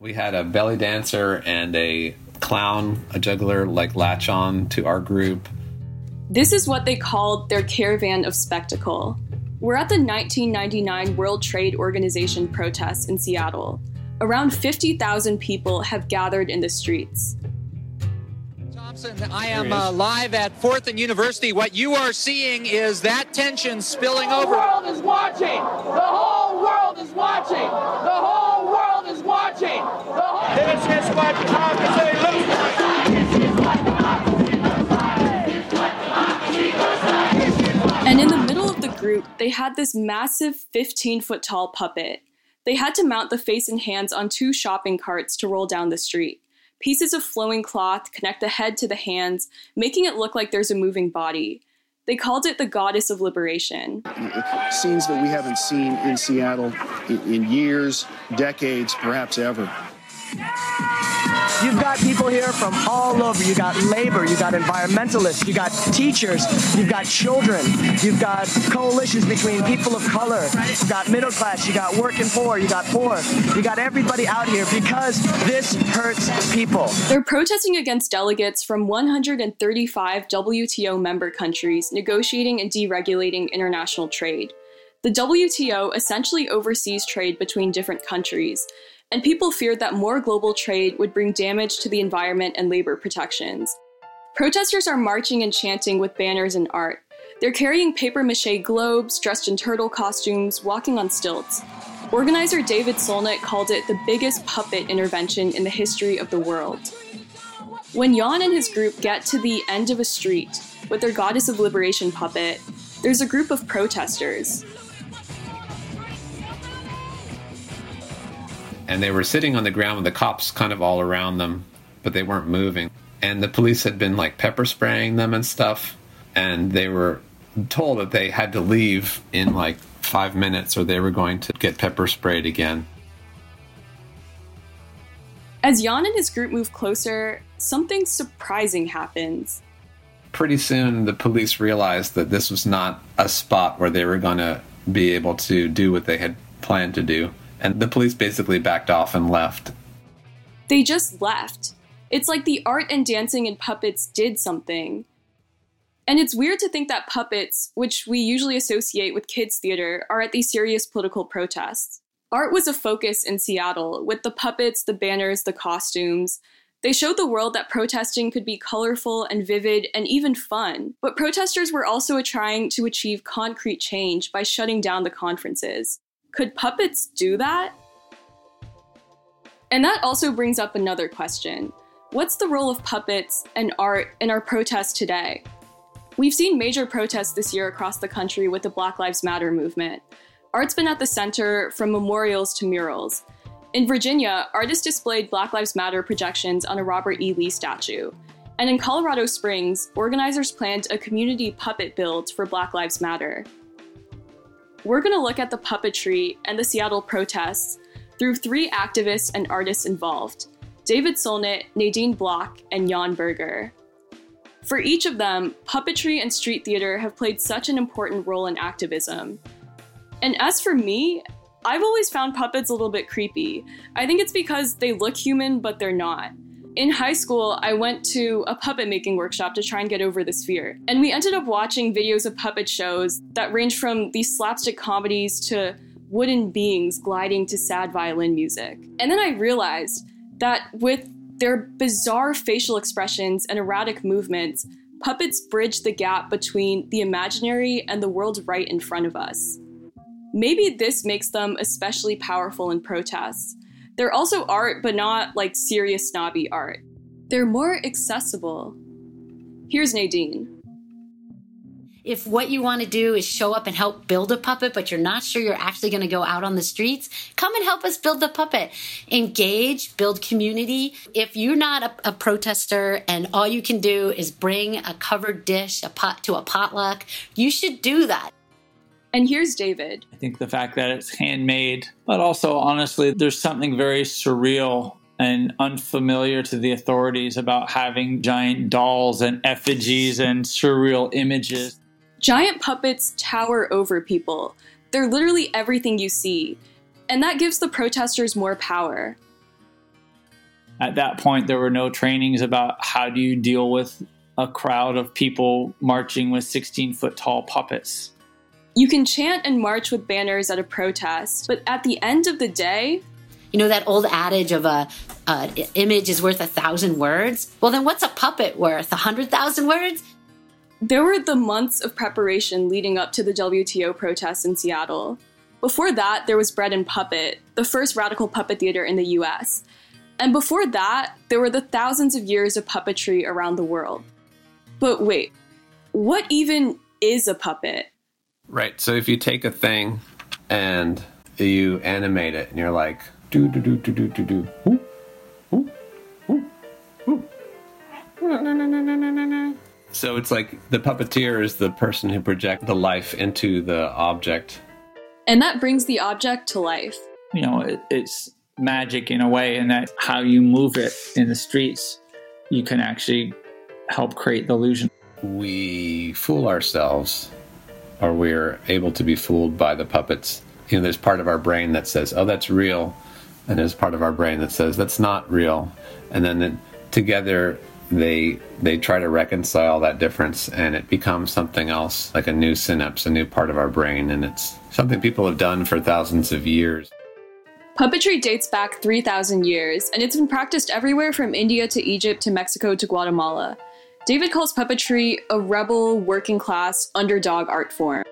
We had a belly dancer and a clown, a juggler, like latch on to our group. This is what they called their caravan of spectacle. We're at the 1999 World Trade Organization protests in Seattle. Around 50,000 people have gathered in the streets. Thompson, I am uh, live at Fourth and University. What you are seeing is that tension spilling over. The world is watching. The whole world is watching. The whole world is watching. The whole. This is what democracy looks like. And in the middle of the group, they had this massive 15 foot tall puppet. They had to mount the face and hands on two shopping carts to roll down the street. Pieces of flowing cloth connect the head to the hands, making it look like there's a moving body. They called it the goddess of liberation. Scenes that we haven't seen in Seattle in, years, decades, perhaps ever. You've got people here from all over. You got labor, you got environmentalists, you got teachers, you've got children, you've got coalitions between people of color, you got middle class, you got working poor, you got poor, you got everybody out here because this hurts people. They're protesting against delegates from 135 WTO member countries negotiating and deregulating international trade. The WTO essentially oversees trade between different countries, and people feared that more global trade would bring damage to the environment and labor protections. Protesters are marching and chanting with banners and art. They're carrying paper mache globes, dressed in turtle costumes, walking on stilts. Organizer David Solnit called it the biggest puppet intervention in the history of the world. When Jan and his group get to the end of a street with their Goddess of Liberation puppet, there's a group of protesters. And they were sitting on the ground with the cops kind of all around them, but they weren't moving. And the police had been like pepper spraying them and stuff, and they were told that they had to leave in like five minutes or they were going to get pepper sprayed again. As Jan and his group move closer, something surprising happens. Pretty soon, the police realized that this was not a spot where they were going to be able to do what they had planned to do and the police basically backed off and left. They just left. It's like the art and dancing and puppets did something. And it's weird to think that puppets, which we usually associate with kids' theater, are at these serious political protests. Art was a focus in Seattle, with the puppets, the banners, the costumes. They showed the world that protesting could be colorful and vivid and even fun. But protesters were also trying to achieve concrete change by shutting down the conferences. Could puppets do that? And that also brings up another question. What's the role of puppets and art in our protests today? We've seen major protests this year across the country with the Black Lives Matter movement. Art's been at the center from memorials to murals. In Virginia, artists displayed Black Lives Matter projections on a Robert E. Lee statue. And in Colorado Springs, organizers planned a community puppet build for Black Lives Matter we're going to look at the puppetry and the Seattle protests through three activists and artists involved David Solnit, Nadine Bloch, and Jan Burger. For each of them, puppetry and street theater have played such an important role in activism. And as for me, I've always found puppets a little bit creepy. I think it's because they look human, but they're not in high school, I went to a puppet making workshop to try and get over this fear. And we ended up watching videos of puppet shows that range from these slapstick comedies to wooden beings gliding to sad violin music. And then I realized that with their bizarre facial expressions and erratic movements, puppets bridge the gap between the imaginary and the world right in front of us. Maybe this makes them especially powerful in protests they're also art, but not like serious snobby art. They're more accessible. Here's Nadine. If what you want to do is show up and help build a puppet, but you're not sure you're actually going to go out on the streets, come and help us build the puppet. Engage, build community. If you're not a, a protester and all you can do is bring a covered dish a pot to a potluck, you should do that. And here's David. I think the fact that it's handmade, but also honestly, there's something very surreal and unfamiliar to the authorities about having giant dolls and effigies and surreal images. Giant puppets tower over people. They're literally everything you see. And that gives the protesters more power. At that point, there were no trainings about how do you deal with a crowd of people marching with 16 foot tall puppets. You can chant and march with banners at a protest, but at the end of the day, you know that old adage of a, a image is worth a thousand words. Well, then what's a puppet worth? A hundred thousand words? There were the months of preparation leading up to the WTO protests in Seattle. Before that, there was Bread and Puppet, the first radical puppet theater in the US. And before that, there were the thousands of years of puppetry around the world. But wait, what even is a puppet? Right. So if you take a thing and you animate it and you're like, do do do do do do do. So it's like the puppeteer is the person who projects the life into the object. And that brings the object to life. You know, it, it's magic in a way, in that how you move it in the streets, you can actually help create the illusion. We fool ourselves, or we're able to be fooled by the puppets. You know, there's part of our brain that says, oh, that's real and there's part of our brain that says that's not real and then together they they try to reconcile that difference and it becomes something else like a new synapse a new part of our brain and it's something people have done for thousands of years Puppetry dates back 3,000 years, and it's been practiced everywhere from India to Egypt to Mexico to Guatemala. David calls puppetry a rebel, working class, underdog art form.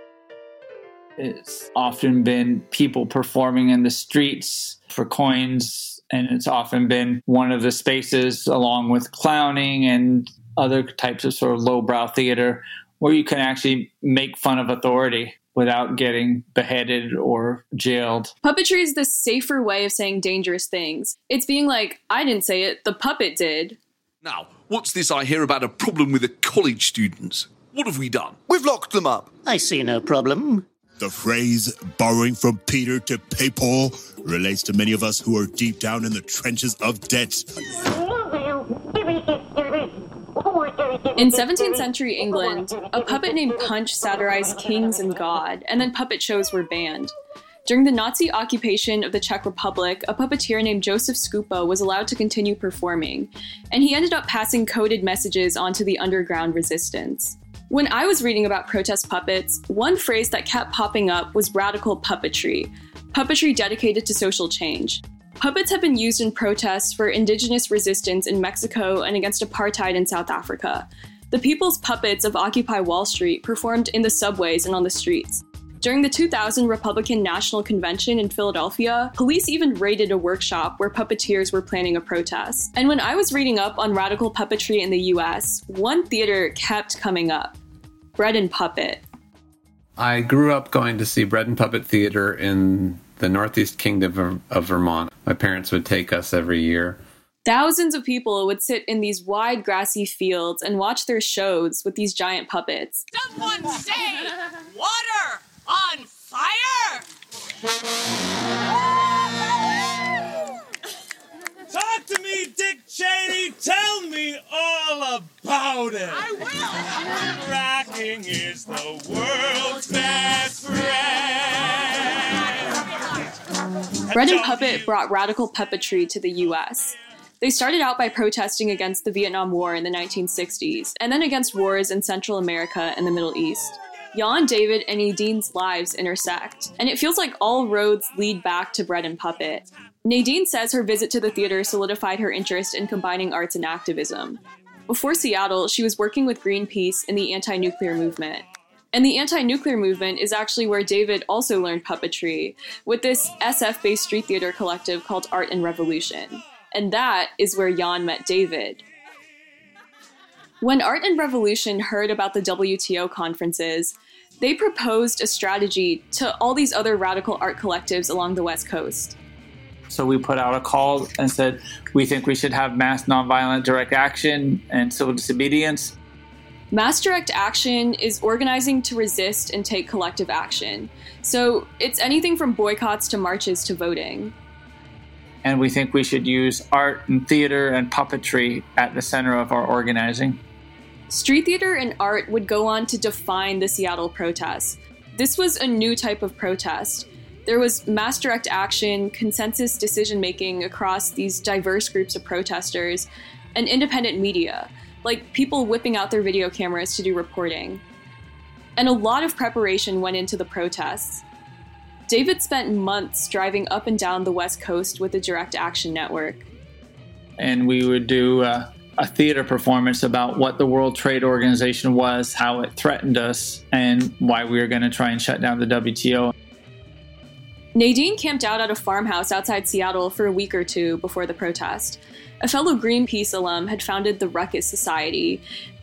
It's often been people performing in the streets for coins, and it's often been one of the spaces, along with clowning and other types of sort of lowbrow theater, where you can actually make fun of authority without getting beheaded or jailed. Puppetry is the safer way of saying dangerous things. It's being like, I didn't say it, the puppet did. Now, what's this I hear about a problem with the college students? What have we done? We've locked them up. I see no problem. The phrase borrowing from Peter to pay Paul relates to many of us who are deep down in the trenches of debt. In 17th century England, a puppet named Punch satirized kings and God, and then puppet shows were banned. During the Nazi occupation of the Czech Republic, a puppeteer named Josef Skupa was allowed to continue performing, and he ended up passing coded messages onto the underground resistance. When I was reading about protest puppets, one phrase that kept popping up was radical puppetry, puppetry dedicated to social change. Puppets have been used in protests for indigenous resistance in Mexico and against apartheid in South Africa. The People's Puppets of Occupy Wall Street performed in the subways and on the streets. During the 2000 Republican National Convention in Philadelphia, police even raided a workshop where puppeteers were planning a protest. And when I was reading up on radical puppetry in the US, one theater kept coming up Bread and Puppet. I grew up going to see Bread and Puppet Theater in the Northeast Kingdom of Vermont. My parents would take us every year. Thousands of people would sit in these wide grassy fields and watch their shows with these giant puppets. Someone say, water! On fire! Talk to me, Dick Cheney. Tell me all about it. I will. Rocking is the world's best friend. Bread and Puppet brought radical puppetry to the US. They started out by protesting against the Vietnam War in the 1960s, and then against wars in Central America and the Middle East. Jan, David, and Nadine's lives intersect, and it feels like all roads lead back to Bread and Puppet. Nadine says her visit to the theater solidified her interest in combining arts and activism. Before Seattle, she was working with Greenpeace in the anti nuclear movement. And the anti nuclear movement is actually where David also learned puppetry, with this SF based street theater collective called Art and Revolution. And that is where Jan met David. When Art and Revolution heard about the WTO conferences, they proposed a strategy to all these other radical art collectives along the West Coast. So we put out a call and said, we think we should have mass nonviolent direct action and civil disobedience. Mass direct action is organizing to resist and take collective action. So it's anything from boycotts to marches to voting. And we think we should use art and theater and puppetry at the center of our organizing. Street theater and art would go on to define the Seattle protests. This was a new type of protest. there was mass direct action, consensus decision making across these diverse groups of protesters, and independent media, like people whipping out their video cameras to do reporting. And a lot of preparation went into the protests. David spent months driving up and down the West Coast with the Direct Action Network. And we would do uh, a theater performance about what the World Trade Organization was, how it threatened us, and why we were going to try and shut down the WTO. Nadine camped out at a farmhouse outside Seattle for a week or two before the protest. A fellow Greenpeace alum had founded the Ruckus Society,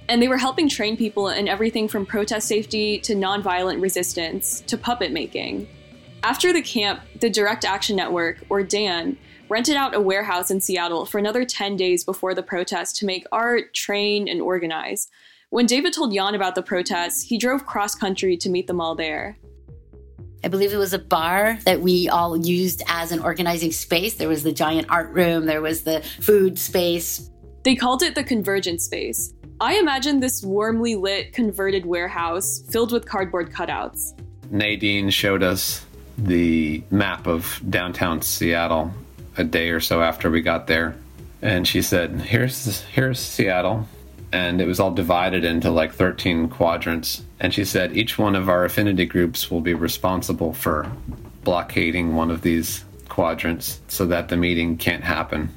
and they were helping train people in everything from protest safety to nonviolent resistance to puppet making. After the camp, the Direct Action Network, or DAN, rented out a warehouse in Seattle for another 10 days before the protest to make art, train, and organize. When David told Jan about the protests, he drove cross country to meet them all there. I believe it was a bar that we all used as an organizing space. There was the giant art room, there was the food space. They called it the Convergence Space. I imagine this warmly lit, converted warehouse filled with cardboard cutouts. Nadine showed us the map of downtown Seattle a day or so after we got there, and she said, "Here's here's Seattle," and it was all divided into like 13 quadrants. And she said each one of our affinity groups will be responsible for blockading one of these quadrants so that the meeting can't happen.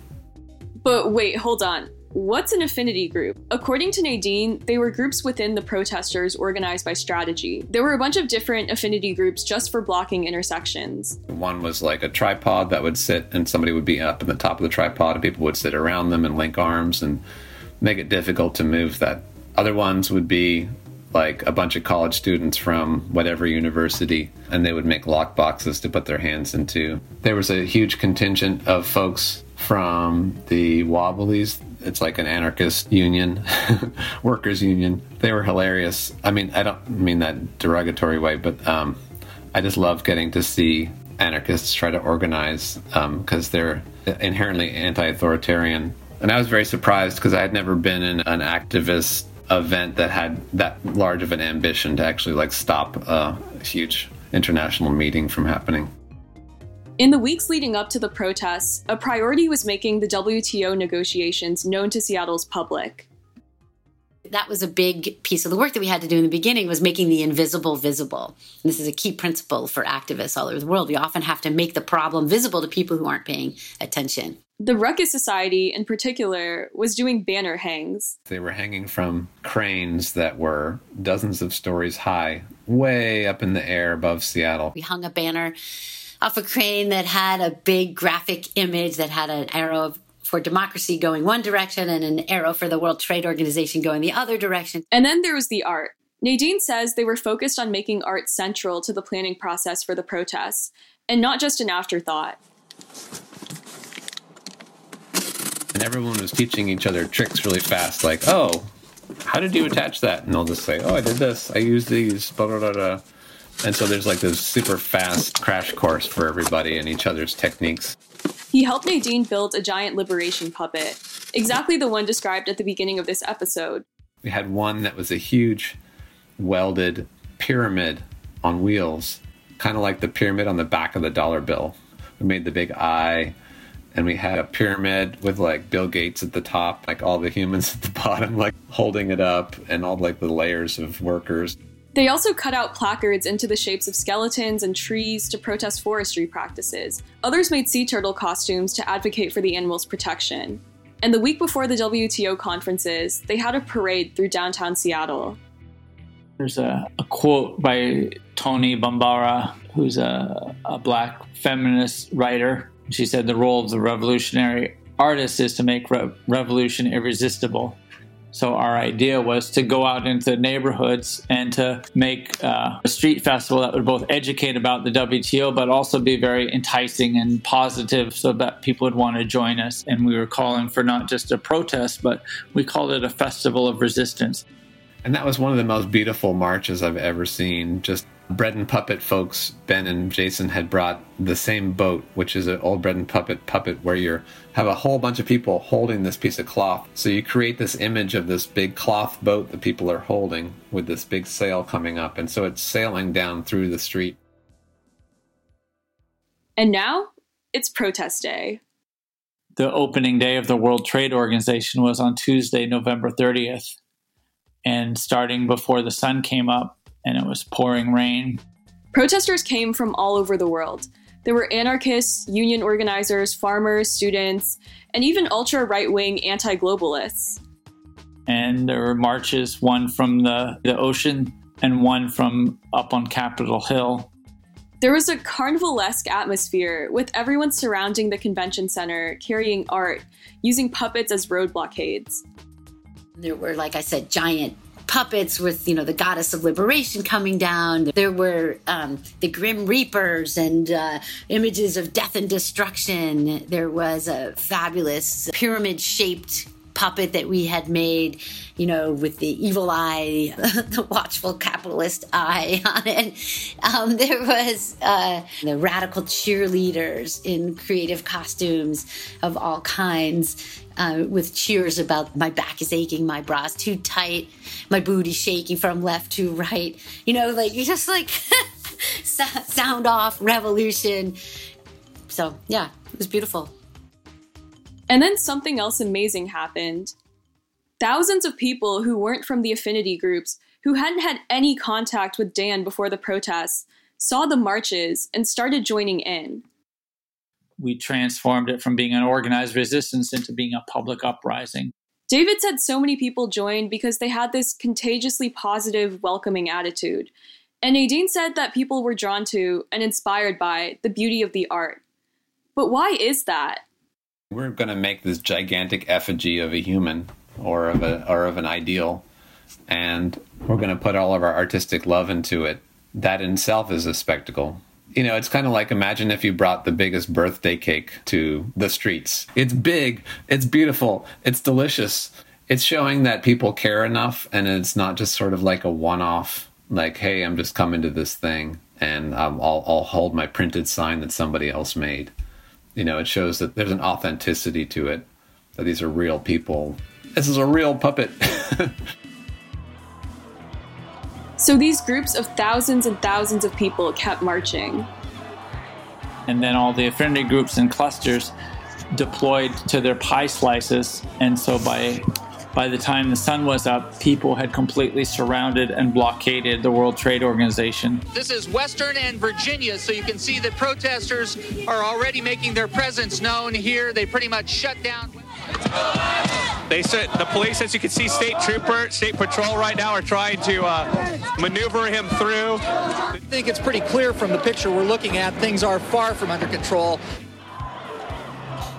But wait, hold on. What's an affinity group? According to Nadine, they were groups within the protesters organized by strategy. There were a bunch of different affinity groups just for blocking intersections. One was like a tripod that would sit, and somebody would be up in the top of the tripod, and people would sit around them and link arms and make it difficult to move that. Other ones would be like a bunch of college students from whatever university, and they would make lock boxes to put their hands into. There was a huge contingent of folks from the Wobblies. It's like an anarchist union, workers' union. They were hilarious. I mean, I don't mean that derogatory way, but um, I just love getting to see anarchists try to organize because um, they're inherently anti-authoritarian. And I was very surprised because I had never been in an activist event that had that large of an ambition to actually like stop a huge international meeting from happening. In the weeks leading up to the protests, a priority was making the WTO negotiations known to Seattle's public. That was a big piece of the work that we had to do in the beginning was making the invisible visible. And this is a key principle for activists all over the world. We often have to make the problem visible to people who aren't paying attention. The Ruckus Society, in particular, was doing banner hangs. They were hanging from cranes that were dozens of stories high, way up in the air above Seattle. We hung a banner off a crane that had a big graphic image that had an arrow for democracy going one direction and an arrow for the World Trade Organization going the other direction. And then there was the art. Nadine says they were focused on making art central to the planning process for the protests, and not just an afterthought. And everyone was teaching each other tricks really fast, like, oh, how did you attach that? And they'll just say, oh, I did this. I used these, blah, blah, blah, blah. And so there's like this super fast crash course for everybody and each other's techniques. He helped Nadine build a giant liberation puppet, exactly the one described at the beginning of this episode. We had one that was a huge welded pyramid on wheels, kind of like the pyramid on the back of the dollar bill. We made the big eye, and we had a pyramid with like Bill Gates at the top, like all the humans at the bottom, like holding it up, and all like the layers of workers. They also cut out placards into the shapes of skeletons and trees to protest forestry practices. Others made sea turtle costumes to advocate for the animals' protection. And the week before the WTO conferences, they had a parade through downtown Seattle. There's a, a quote by Toni Bambara, who's a, a black feminist writer. She said, The role of the revolutionary artist is to make re- revolution irresistible. So our idea was to go out into neighborhoods and to make uh, a street festival that would both educate about the WTO, but also be very enticing and positive, so that people would want to join us. And we were calling for not just a protest, but we called it a festival of resistance. And that was one of the most beautiful marches I've ever seen. Just bread and puppet folks, Ben and Jason had brought the same boat, which is an old bread and puppet puppet where you have a whole bunch of people holding this piece of cloth. So you create this image of this big cloth boat that people are holding with this big sail coming up. And so it's sailing down through the street. And now it's protest day. The opening day of the World Trade Organization was on Tuesday, November 30th. And starting before the sun came up and it was pouring rain. Protesters came from all over the world. There were anarchists, union organizers, farmers, students, and even ultra right wing anti globalists. And there were marches, one from the, the ocean and one from up on Capitol Hill. There was a carnivalesque atmosphere with everyone surrounding the convention center carrying art, using puppets as road blockades. There were, like I said, giant puppets with, you know, the goddess of liberation coming down. There were um, the Grim Reapers and uh, images of death and destruction. There was a fabulous pyramid shaped puppet that we had made, you know, with the evil eye, the watchful capitalist eye on it. Um, there was uh, the radical cheerleaders in creative costumes of all kinds. Uh, with cheers about my back is aching, my bra's too tight, my booty shaking from left to right. You know, like you just like sound off revolution. So yeah, it was beautiful. And then something else amazing happened. Thousands of people who weren't from the affinity groups, who hadn't had any contact with Dan before the protests, saw the marches and started joining in. We transformed it from being an organized resistance into being a public uprising. David said so many people joined because they had this contagiously positive, welcoming attitude. And Nadine said that people were drawn to and inspired by the beauty of the art. But why is that? We're going to make this gigantic effigy of a human or of a or of an ideal, and we're going to put all of our artistic love into it. That in itself is a spectacle. You know, it's kind of like imagine if you brought the biggest birthday cake to the streets. It's big, it's beautiful, it's delicious. It's showing that people care enough, and it's not just sort of like a one-off. Like, hey, I'm just coming to this thing, and um, I'll, I'll hold my printed sign that somebody else made you know, it shows that there's an authenticity to it, that these are real people. This is a real puppet. so these groups of thousands and thousands of people kept marching. And then all the affinity groups and clusters deployed to their pie slices. And so by by the time the sun was up, people had completely surrounded and blockaded the World Trade Organization. This is Western and Virginia, so you can see that protesters are already making their presence known here. They pretty much shut down. They said the police, as you can see, state trooper, state patrol right now are trying to uh, maneuver him through. I think it's pretty clear from the picture we're looking at. Things are far from under control.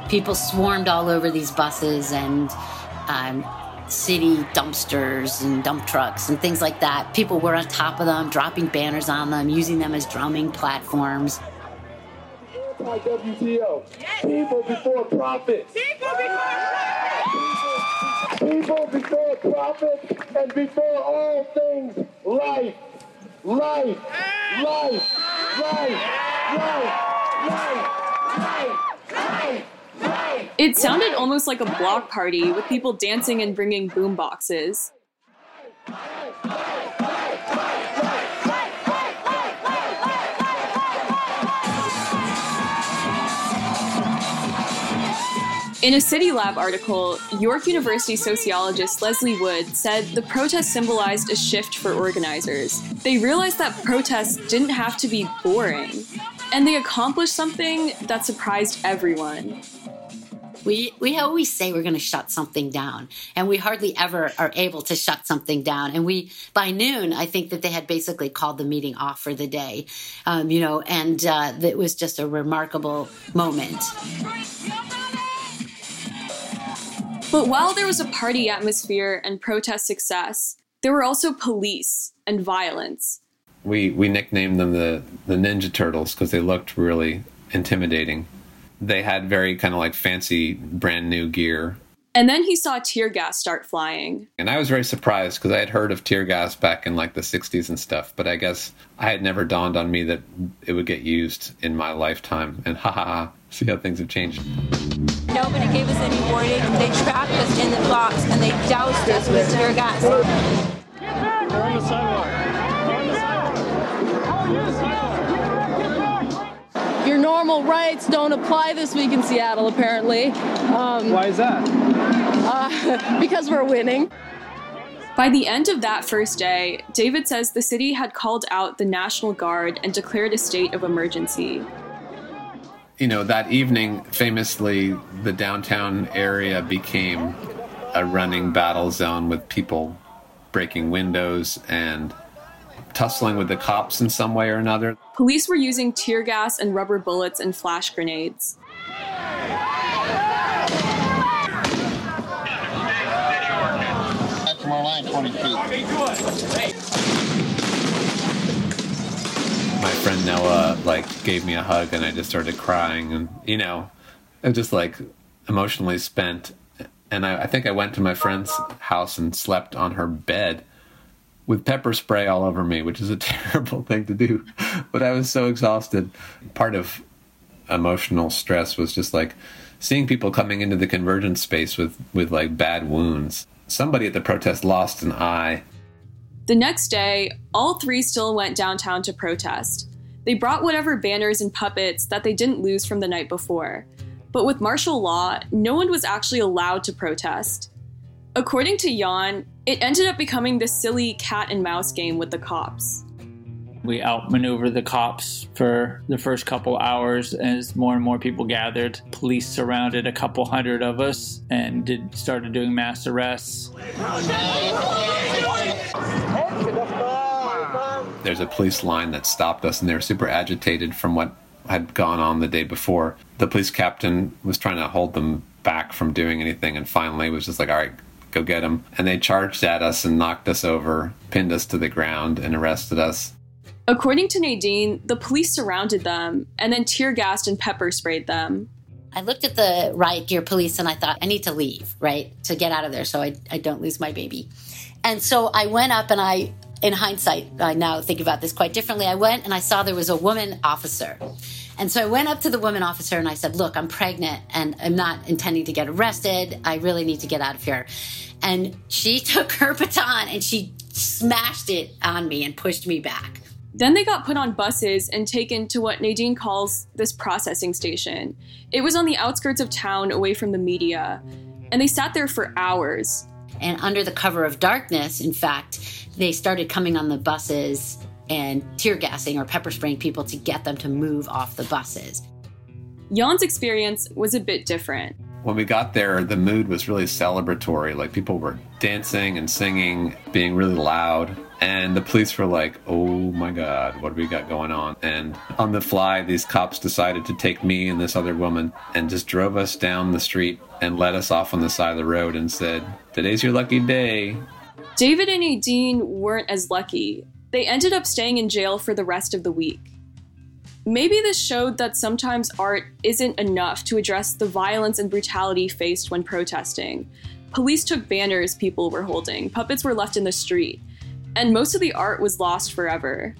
People swarmed all over these buses and um, city dumpsters and dump trucks and things like that. People were on top of them, dropping banners on them, using them as drumming platforms. WTO. People before profits. People before People before profit and before all things life. Life. Life. Life. Life. Life. Life. Life. It sounded almost like a block party with people dancing and bringing boom boxes. In a City Lab article, York University sociologist Lesley Wood said the protest symbolized a shift for organizers. They realized that protests didn't have to be boring, and they accomplished something that surprised everyone. We we always say we're going to shut something down, and we hardly ever are able to shut something down. And we by noon, I think that they had basically called the meeting off for the day, um, you know, and uh, it was just a remarkable moment. But while there was a party atmosphere and protest success, there were also police and violence. We we nicknamed them the the Ninja Turtles because they looked really intimidating they had very kind of like fancy brand new gear. And then he saw tear gas start flying. And I was very surprised because I had heard of tear gas back in like the 60s and stuff, but I guess I had never dawned on me that it would get used in my lifetime. And ha ha ha, see how things have changed. Nobody gave us any warning. They trapped us in the box and they doused us with tear gas. We're on the sidewalk. your normal rights don't apply this week in Seattle, apparently. Um, Why is that? Uh, because we're winning. By the end of that first day, David says the city had called out the National Guard and declared a state of emergency. You know, that evening, famously, the downtown area became a running battle zone with people breaking windows and tussling with the cops in some way or another. Police were using tear gas and rubber bullets and flash grenades. From our line, 20 feet. My friend Noah like gave me a hug and I just started crying and you know, I was just like emotionally spent. And I, I think I went to my friend's house and slept on her bed with pepper spray all over me, which is a terrible thing to do. But I was so exhausted. Part of emotional stress was just like seeing people coming into the convergence space with, with like bad wounds. Somebody at the protest lost an eye. The next day, all three still went downtown to protest. They brought whatever banners and puppets that they didn't lose from the night before. But with martial law, no one was actually allowed to protest. According to Jan, it ended up becoming this silly cat and mouse game with the cops. We outmaneuvered the cops for the first couple hours as more and more people gathered. Police surrounded a couple hundred of us and did started doing mass arrests. There's a police line that stopped us, and they were super agitated from what had gone on the day before. The police captain was trying to hold them back from doing anything, and finally was just like, "All right, go get them." And they charged at us and knocked us over, pinned us to the ground, and arrested us. According to Nadine, the police surrounded them and then tear gassed and pepper sprayed them. I looked at the riot gear police and I thought, I need to leave, right? To get out of there so I, I don't lose my baby. And so I went up and I, in hindsight, I now think about this quite differently. I went and I saw there was a woman officer. And so I went up to the woman officer and I said, Look, I'm pregnant and I'm not intending to get arrested. I really need to get out of here. And she took her baton and she smashed it on me and pushed me back. Then they got put on buses and taken to what Nadine calls this processing station. It was on the outskirts of town away from the media. And they sat there for hours. And under the cover of darkness, in fact, they started coming on the buses and tear gassing or pepper spraying people to get them to move off the buses. Jan's experience was a bit different. When we got there, the mood was really celebratory. Like people were dancing and singing, being really loud. And the police were like, oh my God, what do we got going on? And on the fly, these cops decided to take me and this other woman and just drove us down the street and let us off on the side of the road and said, today's your lucky day. David and Nadine weren't as lucky. They ended up staying in jail for the rest of the week. Maybe this showed that sometimes art isn't enough to address the violence and brutality faced when protesting. Police took banners people were holding, puppets were left in the street, and most of the art was lost forever.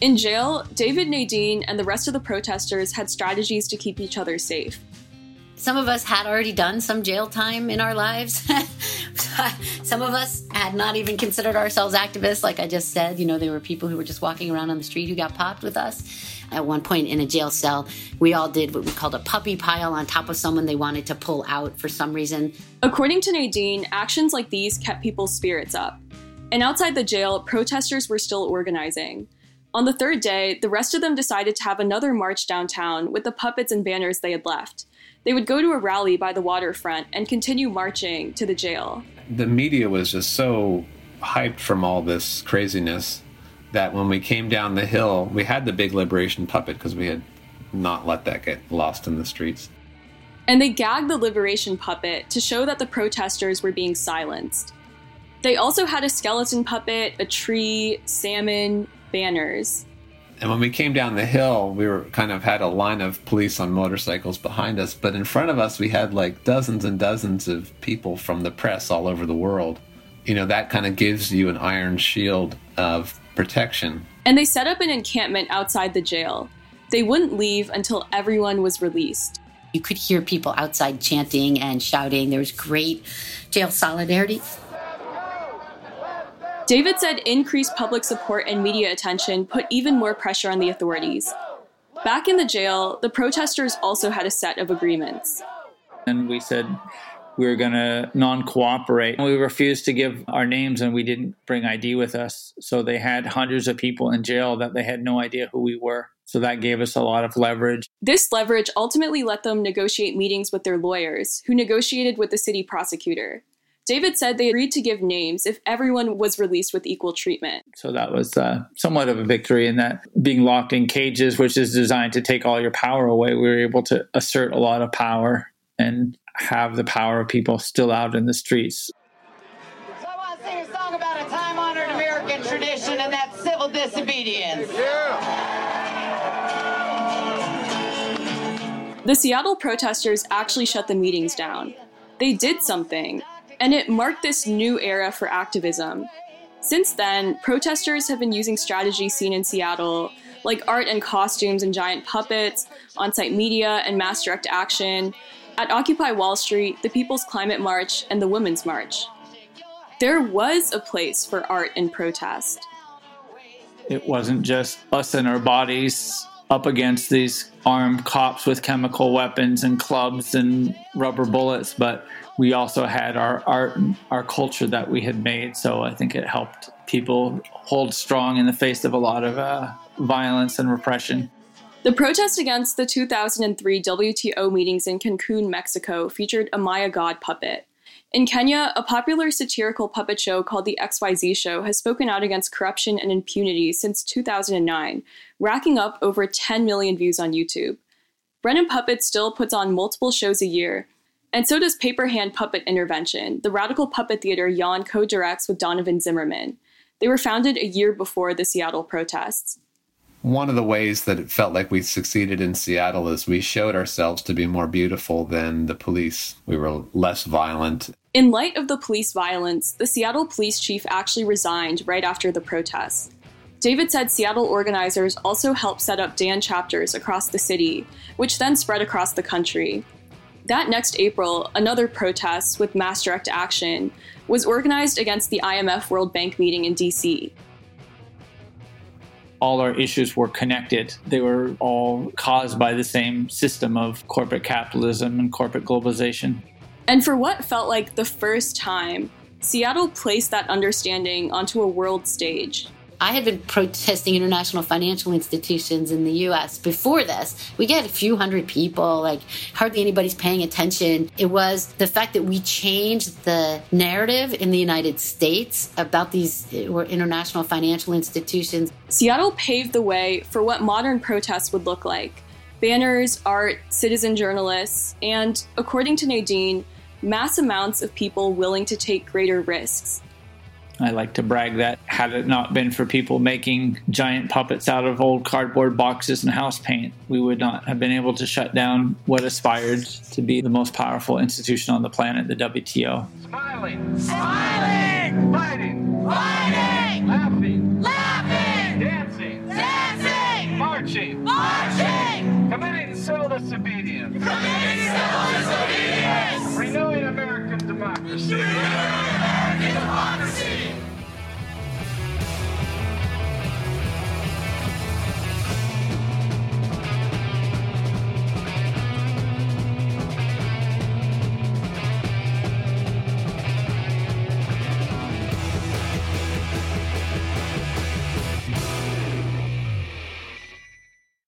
In jail, David Nadine and the rest of the protesters had strategies to keep each other safe. Some of us had already done some jail time in our lives. some of us had not even considered ourselves activists. Like I just said, you know, there were people who were just walking around on the street who got popped with us. At one point in a jail cell, we all did what we called a puppy pile on top of someone they wanted to pull out for some reason. According to Nadine, actions like these kept people's spirits up. And outside the jail, protesters were still organizing. On the third day, the rest of them decided to have another march downtown with the puppets and banners they had left. They would go to a rally by the waterfront and continue marching to the jail. The media was just so hyped from all this craziness that when we came down the hill, we had the big liberation puppet because we had not let that get lost in the streets. And they gagged the liberation puppet to show that the protesters were being silenced. They also had a skeleton puppet, a tree, salmon, banners. And when we came down the hill, we were kind of had a line of police on motorcycles behind us, but in front of us we had like dozens and dozens of people from the press all over the world. You know, that kind of gives you an iron shield of protection. And they set up an encampment outside the jail. They wouldn't leave until everyone was released. You could hear people outside chanting and shouting. There was great jail solidarity. David said increased public support and media attention put even more pressure on the authorities. Back in the jail, the protesters also had a set of agreements. And we said we were going to non cooperate. We refused to give our names and we didn't bring ID with us. So they had hundreds of people in jail that they had no idea who we were. So that gave us a lot of leverage. This leverage ultimately let them negotiate meetings with their lawyers, who negotiated with the city prosecutor. David said they agreed to give names if everyone was released with equal treatment. So that was uh, somewhat of a victory in that being locked in cages, which is designed to take all your power away, we were able to assert a lot of power and have the power of people still out in the streets. So I want to sing a song about a time honored American tradition, and that's civil disobedience. The Seattle protesters actually shut the meetings down. They did something, and it marked this new era for activism. Since then, protesters have been using strategies seen in Seattle, like art and costumes and giant puppets, on site media, and mass direct action, at Occupy Wall Street, the People's Climate March, and the Women's March. There was a place for art and protest. It wasn't just us and our bodies up against these armed cops with chemical weapons and clubs and rubber bullets, but we also had our art and our culture that we had made. So I think it helped people hold strong in the face of a lot of uh, violence and repression. The protest against the 2003 WTO meetings in Cancun, Mexico featured a Maya God puppet. In Kenya, a popular satirical puppet show called The XYZ Show has spoken out against corruption and impunity since 2009, racking up over 10 million views on YouTube. Bread and Puppet still puts on multiple shows a year, and so does Paper Hand Puppet Intervention, the radical puppet theater Jan co directs with Donovan Zimmerman. They were founded a year before the Seattle protests. One of the ways that it felt like we succeeded in Seattle is we showed ourselves to be more beautiful than the police. We were less violent. In light of the police violence, the Seattle police chief actually resigned right after the protests. David said Seattle organizers also helped set up DAN chapters across the city, which then spread across the country. That next April, another protest with mass direct action was organized against the IMF World Bank meeting in DC. All our issues were connected. They were all caused by the same system of corporate capitalism and corporate globalization. And for what felt like the first time, Seattle placed that understanding onto a world stage. I had been protesting international financial institutions in the US before this. We get a few hundred people, like hardly anybody's paying attention. It was the fact that we changed the narrative in the United States about these uh, international financial institutions. Seattle paved the way for what modern protests would look like banners, art, citizen journalists, and, according to Nadine, mass amounts of people willing to take greater risks. I like to brag that had it not been for people making giant puppets out of old cardboard boxes and house paint, we would not have been able to shut down what aspired to be the most powerful institution on the planet, the WTO. Smiling, smiling, fighting, fighting,